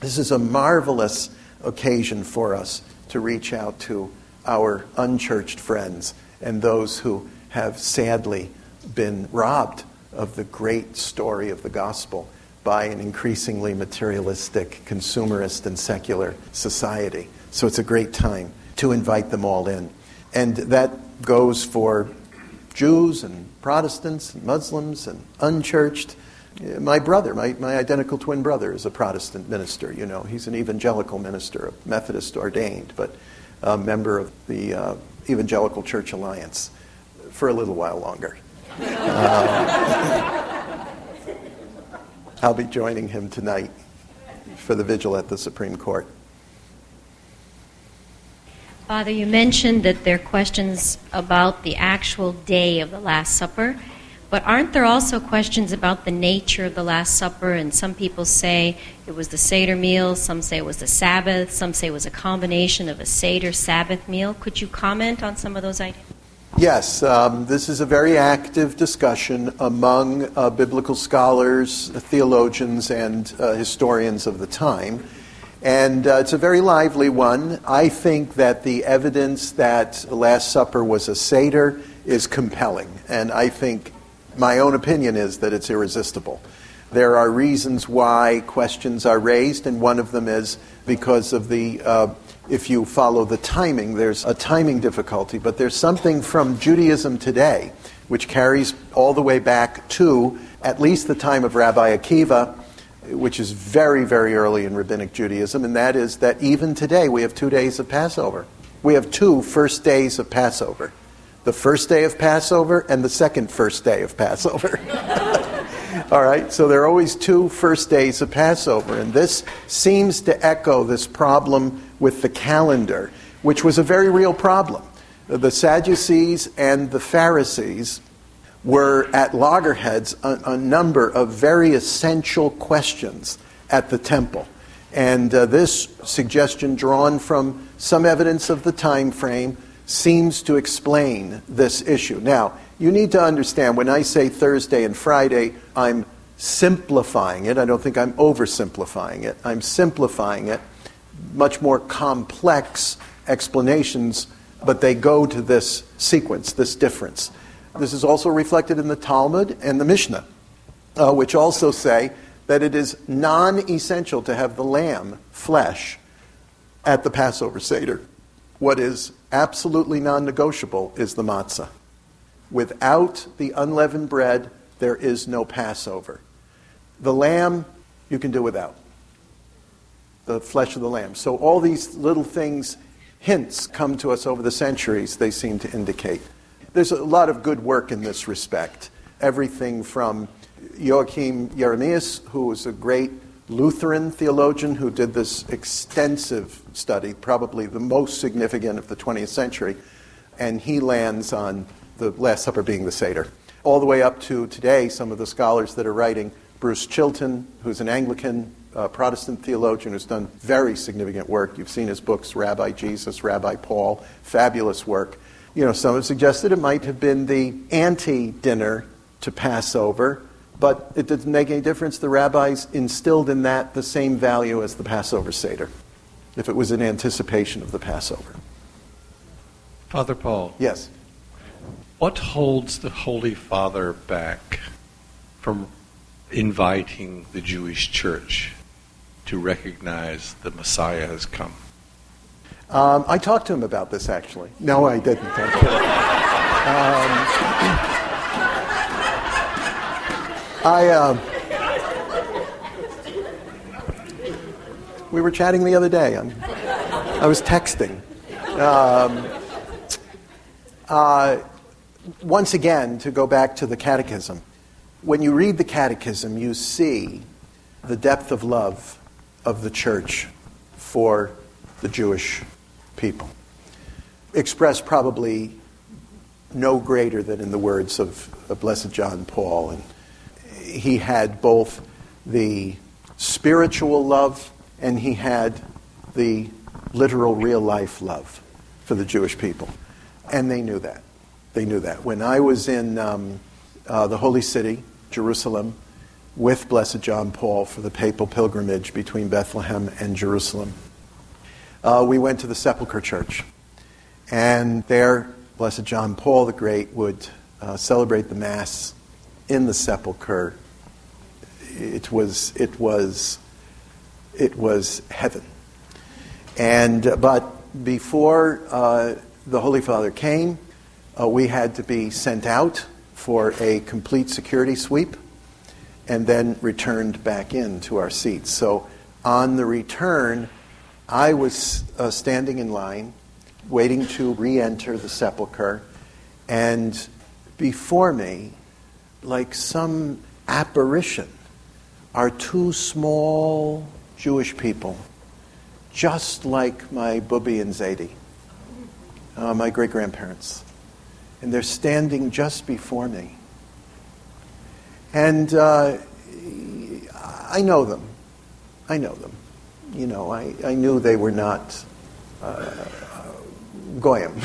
this is a marvelous occasion for us to reach out to our unchurched friends and those who have sadly been robbed of the great story of the gospel by an increasingly materialistic, consumerist, and secular society. So it's a great time to invite them all in. And that goes for Jews and Protestants and Muslims and unchurched. My brother, my, my identical twin brother, is a Protestant minister. You know, he's an evangelical minister, a Methodist ordained, but a member of the uh, Evangelical Church Alliance for a little while longer. Uh, [laughs] I'll be joining him tonight for the vigil at the Supreme Court. Father, you mentioned that there are questions about the actual day of the Last Supper, but aren't there also questions about the nature of the Last Supper? And some people say it was the Seder meal, some say it was the Sabbath, some say it was a combination of a Seder Sabbath meal. Could you comment on some of those ideas? Yes, um, this is a very active discussion among uh, biblical scholars, theologians, and uh, historians of the time. And uh, it's a very lively one. I think that the evidence that the Last Supper was a Seder is compelling. And I think my own opinion is that it's irresistible. There are reasons why questions are raised, and one of them is because of the, uh, if you follow the timing, there's a timing difficulty. But there's something from Judaism today which carries all the way back to at least the time of Rabbi Akiva which is very, very early in Rabbinic Judaism, and that is that even today we have two days of Passover. We have two first days of Passover. the first day of Passover and the second first day of Passover. [laughs] All right, so there are always two first days of Passover, and this seems to echo this problem with the calendar, which was a very real problem. The Sadducees and the Pharisees were at loggerheads a, a number of very essential questions at the temple. And uh, this suggestion, drawn from some evidence of the time frame, seems to explain this issue. Now, you need to understand when I say Thursday and Friday, I'm simplifying it. I don't think I'm oversimplifying it. I'm simplifying it. Much more complex explanations, but they go to this sequence, this difference. This is also reflected in the Talmud and the Mishnah, uh, which also say that it is non essential to have the lamb flesh at the Passover Seder. What is absolutely non negotiable is the matzah. Without the unleavened bread, there is no Passover. The lamb, you can do without. The flesh of the lamb. So all these little things, hints, come to us over the centuries, they seem to indicate. There's a lot of good work in this respect. Everything from Joachim Jeremias, who was a great Lutheran theologian who did this extensive study, probably the most significant of the 20th century, and he lands on the Last Supper being the Seder. All the way up to today, some of the scholars that are writing, Bruce Chilton, who's an Anglican uh, Protestant theologian who's done very significant work. You've seen his books, Rabbi Jesus, Rabbi Paul, fabulous work. You know, some have suggested it might have been the anti dinner to Passover but it didn't make any difference. The rabbis instilled in that the same value as the Passover Seder, if it was in anticipation of the Passover. Father Paul. Yes. What holds the Holy Father back from inviting the Jewish church to recognize the Messiah has come? Um, I talked to him about this actually. No, I didn't. [laughs] I, uh, we were chatting the other day. I'm, i was texting. Um, uh, once again, to go back to the catechism, when you read the catechism, you see the depth of love of the church for the Jewish people, expressed probably no greater than in the words of, of Blessed John Paul and he had both the spiritual love and he had the literal, real life love for the Jewish people. And they knew that. They knew that. When I was in um, uh, the Holy City, Jerusalem, with Blessed John Paul for the papal pilgrimage between Bethlehem and Jerusalem, uh, we went to the Sepulchre Church. And there, Blessed John Paul the Great would uh, celebrate the Mass in the sepulchre, it was, it was, it was heaven. And, uh, but before uh, the Holy Father came, uh, we had to be sent out for a complete security sweep and then returned back in to our seats. So on the return, I was uh, standing in line, waiting to re enter the sepulchre, and before me, like some apparition, are two small Jewish people, just like my Bubi and Zaidi, uh, my great grandparents. And they're standing just before me. And uh, I know them. I know them. You know, I, I knew they were not uh, Goyim. [laughs]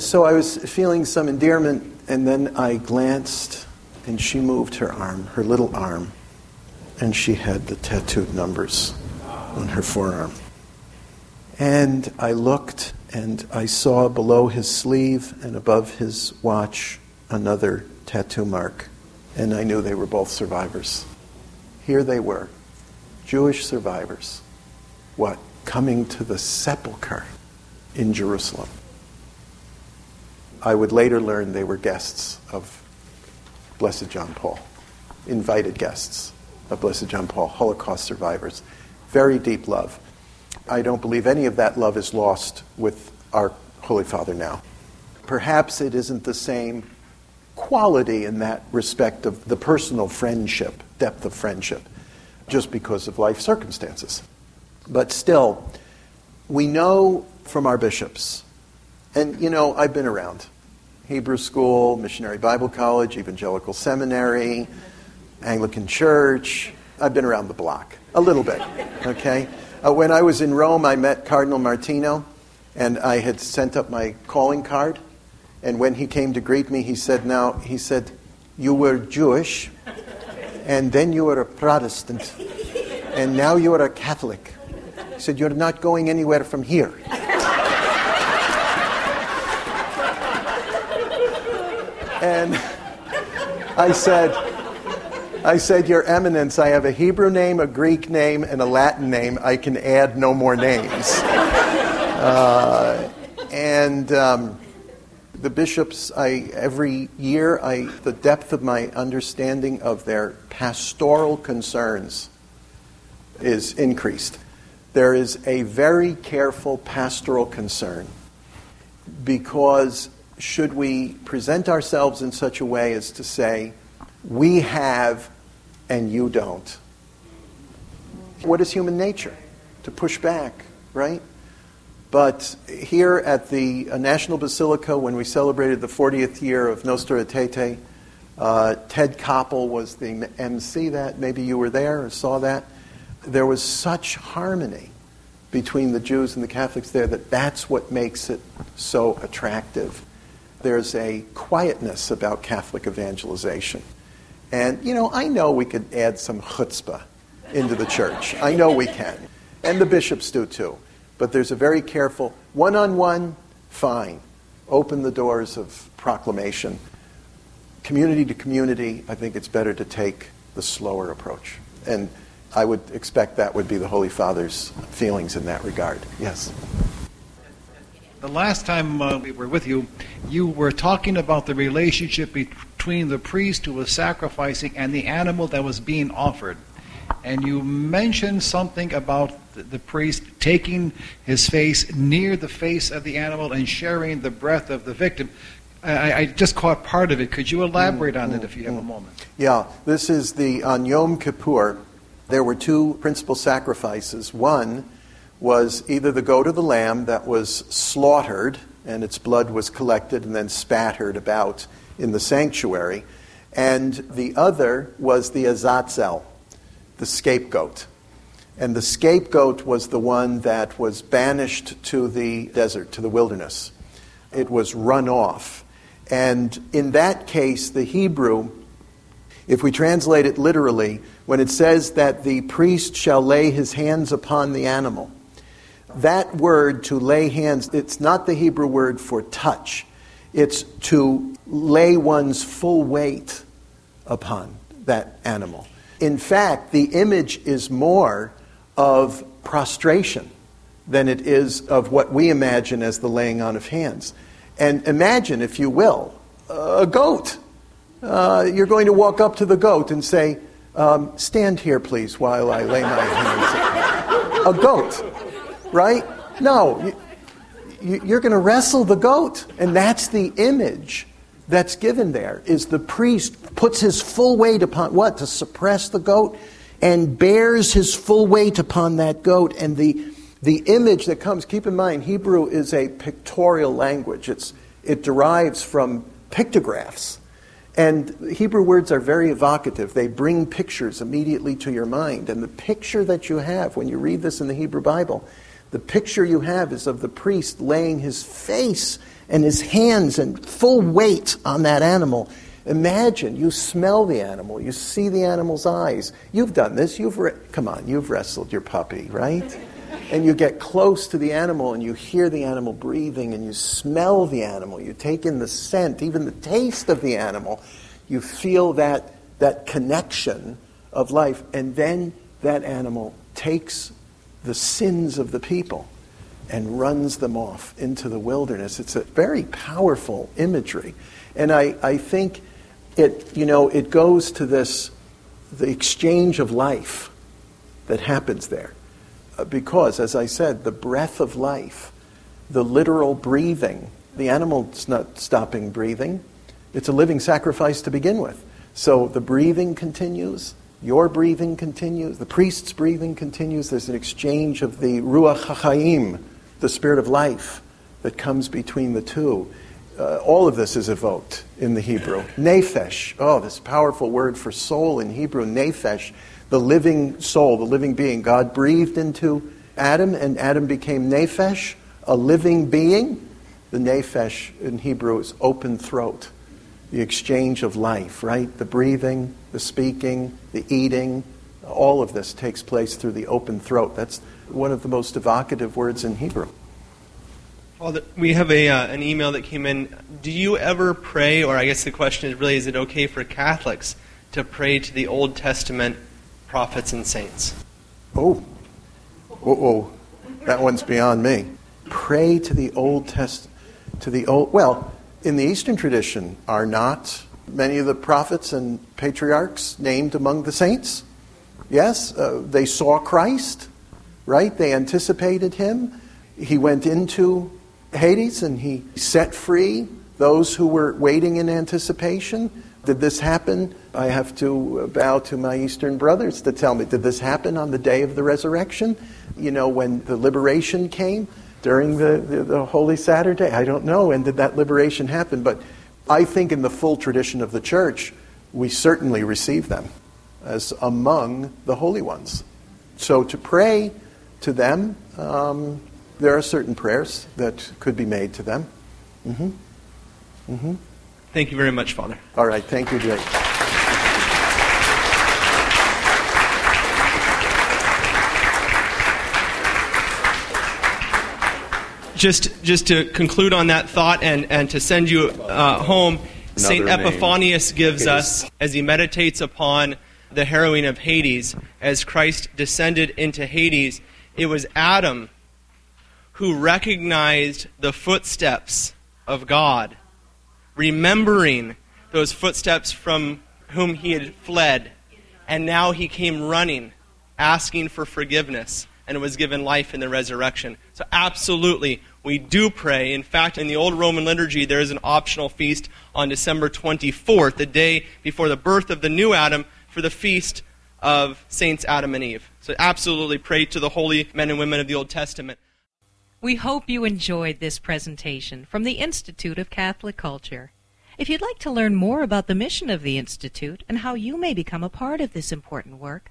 so I was feeling some endearment and then I glanced, and she moved her arm, her little arm, and she had the tattooed numbers on her forearm. And I looked, and I saw below his sleeve and above his watch another tattoo mark, and I knew they were both survivors. Here they were, Jewish survivors. What? Coming to the sepulchre in Jerusalem. I would later learn they were guests of Blessed John Paul, invited guests of Blessed John Paul, Holocaust survivors. Very deep love. I don't believe any of that love is lost with our Holy Father now. Perhaps it isn't the same quality in that respect of the personal friendship, depth of friendship, just because of life circumstances. But still, we know from our bishops, and you know, I've been around Hebrew school, missionary Bible college, evangelical seminary, Anglican church. I've been around the block a little bit, okay? Uh, when I was in Rome, I met Cardinal Martino, and I had sent up my calling card. And when he came to greet me, he said, Now, he said, you were Jewish, and then you were a Protestant, and now you are a Catholic. He said, You're not going anywhere from here. And I said, I said, Your Eminence, I have a Hebrew name, a Greek name, and a Latin name. I can add no more names. Uh, and um, the bishops, I, every year, I, the depth of my understanding of their pastoral concerns is increased. There is a very careful pastoral concern because should we present ourselves in such a way as to say, we have and you don't? What is human nature? To push back, right? But here at the uh, National Basilica, when we celebrated the 40th year of Nostra Aetate, uh, Ted Koppel was the MC that. Maybe you were there or saw that. There was such harmony between the Jews and the Catholics there that that's what makes it so attractive. There's a quietness about Catholic evangelization. And, you know, I know we could add some chutzpah into the church. I know we can. And the bishops do too. But there's a very careful one on one, fine. Open the doors of proclamation. Community to community, I think it's better to take the slower approach. And I would expect that would be the Holy Father's feelings in that regard. Yes. The last time uh, we were with you, you were talking about the relationship between the priest who was sacrificing and the animal that was being offered. And you mentioned something about the priest taking his face near the face of the animal and sharing the breath of the victim. I, I just caught part of it. Could you elaborate on it if you have a moment? Yeah, this is the on Yom Kippur. There were two principal sacrifices. One was either the goat or the lamb that was slaughtered and its blood was collected and then spattered about in the sanctuary, and the other was the azazel, the scapegoat. And the scapegoat was the one that was banished to the desert, to the wilderness. It was run off. And in that case, the Hebrew, if we translate it literally, when it says that the priest shall lay his hands upon the animal, that word to lay hands, it's not the Hebrew word for touch. It's to lay one's full weight upon that animal. In fact, the image is more of prostration than it is of what we imagine as the laying on of hands. And imagine, if you will, a goat. Uh, you're going to walk up to the goat and say, um, Stand here, please, while I lay my hands. a goat, right? No, you, you're going to wrestle the goat. And that's the image that's given there is the priest puts his full weight upon what to suppress the goat and bears his full weight upon that goat. And the, the image that comes, keep in mind, Hebrew is a pictorial language, it's, it derives from pictographs. And Hebrew words are very evocative. They bring pictures immediately to your mind. And the picture that you have when you read this in the Hebrew Bible, the picture you have is of the priest laying his face and his hands and full weight on that animal Imagine you smell the animal, you see the animal's eyes. You've done this. You've re- come on, you've wrestled your puppy, right? And you get close to the animal and you hear the animal breathing and you smell the animal. You take in the scent, even the taste of the animal. You feel that that connection of life and then that animal takes the sins of the people and runs them off into the wilderness. It's a very powerful imagery. And I, I think it, you know, it goes to this, the exchange of life that happens there. Uh, because, as I said, the breath of life the literal breathing. The animal's not stopping breathing. It's a living sacrifice to begin with. So the breathing continues, your breathing continues, the priest's breathing continues. There's an exchange of the Ruach HaChaim, the spirit of life, that comes between the two. Uh, all of this is evoked in the Hebrew. Nephesh, oh, this powerful word for soul in Hebrew, nephesh, the living soul, the living being. God breathed into Adam, and Adam became nephesh, a living being. The nephesh in Hebrew is open throat, the exchange of life, right? The breathing, the speaking, the eating, all of this takes place through the open throat. That's one of the most evocative words in Hebrew. We have a, uh, an email that came in. Do you ever pray, or I guess the question is really, is it okay for Catholics to pray to the Old Testament prophets and saints? Oh, whoa, whoa. that one's beyond me. Pray to the Old Testament, to the Old. Well, in the Eastern tradition, are not many of the prophets and patriarchs named among the saints? Yes, uh, they saw Christ, right? They anticipated him. He went into Hades and he set free those who were waiting in anticipation. Did this happen? I have to bow to my Eastern brothers to tell me, did this happen on the day of the resurrection? You know, when the liberation came during the, the, the Holy Saturday? I don't know. And did that liberation happen? But I think in the full tradition of the church, we certainly receive them as among the holy ones. So to pray to them, um, there are certain prayers that could be made to them. Mm-hmm. Mm-hmm. Thank you very much, Father. All right. Thank you, Jake. Just, just to conclude on that thought and, and to send you uh, home, St. Epiphanius gives us, as he meditates upon the harrowing of Hades, as Christ descended into Hades, it was Adam who recognized the footsteps of God, remembering those footsteps from whom he had fled, and now he came running, asking for forgiveness, and was given life in the resurrection. So, absolutely, we do pray. In fact, in the old Roman liturgy, there is an optional feast on December 24th, the day before the birth of the new Adam, for the feast of Saints Adam and Eve. So, absolutely pray to the holy men and women of the Old Testament. We hope you enjoyed this presentation from the Institute of Catholic Culture. If you'd like to learn more about the mission of the Institute and how you may become a part of this important work,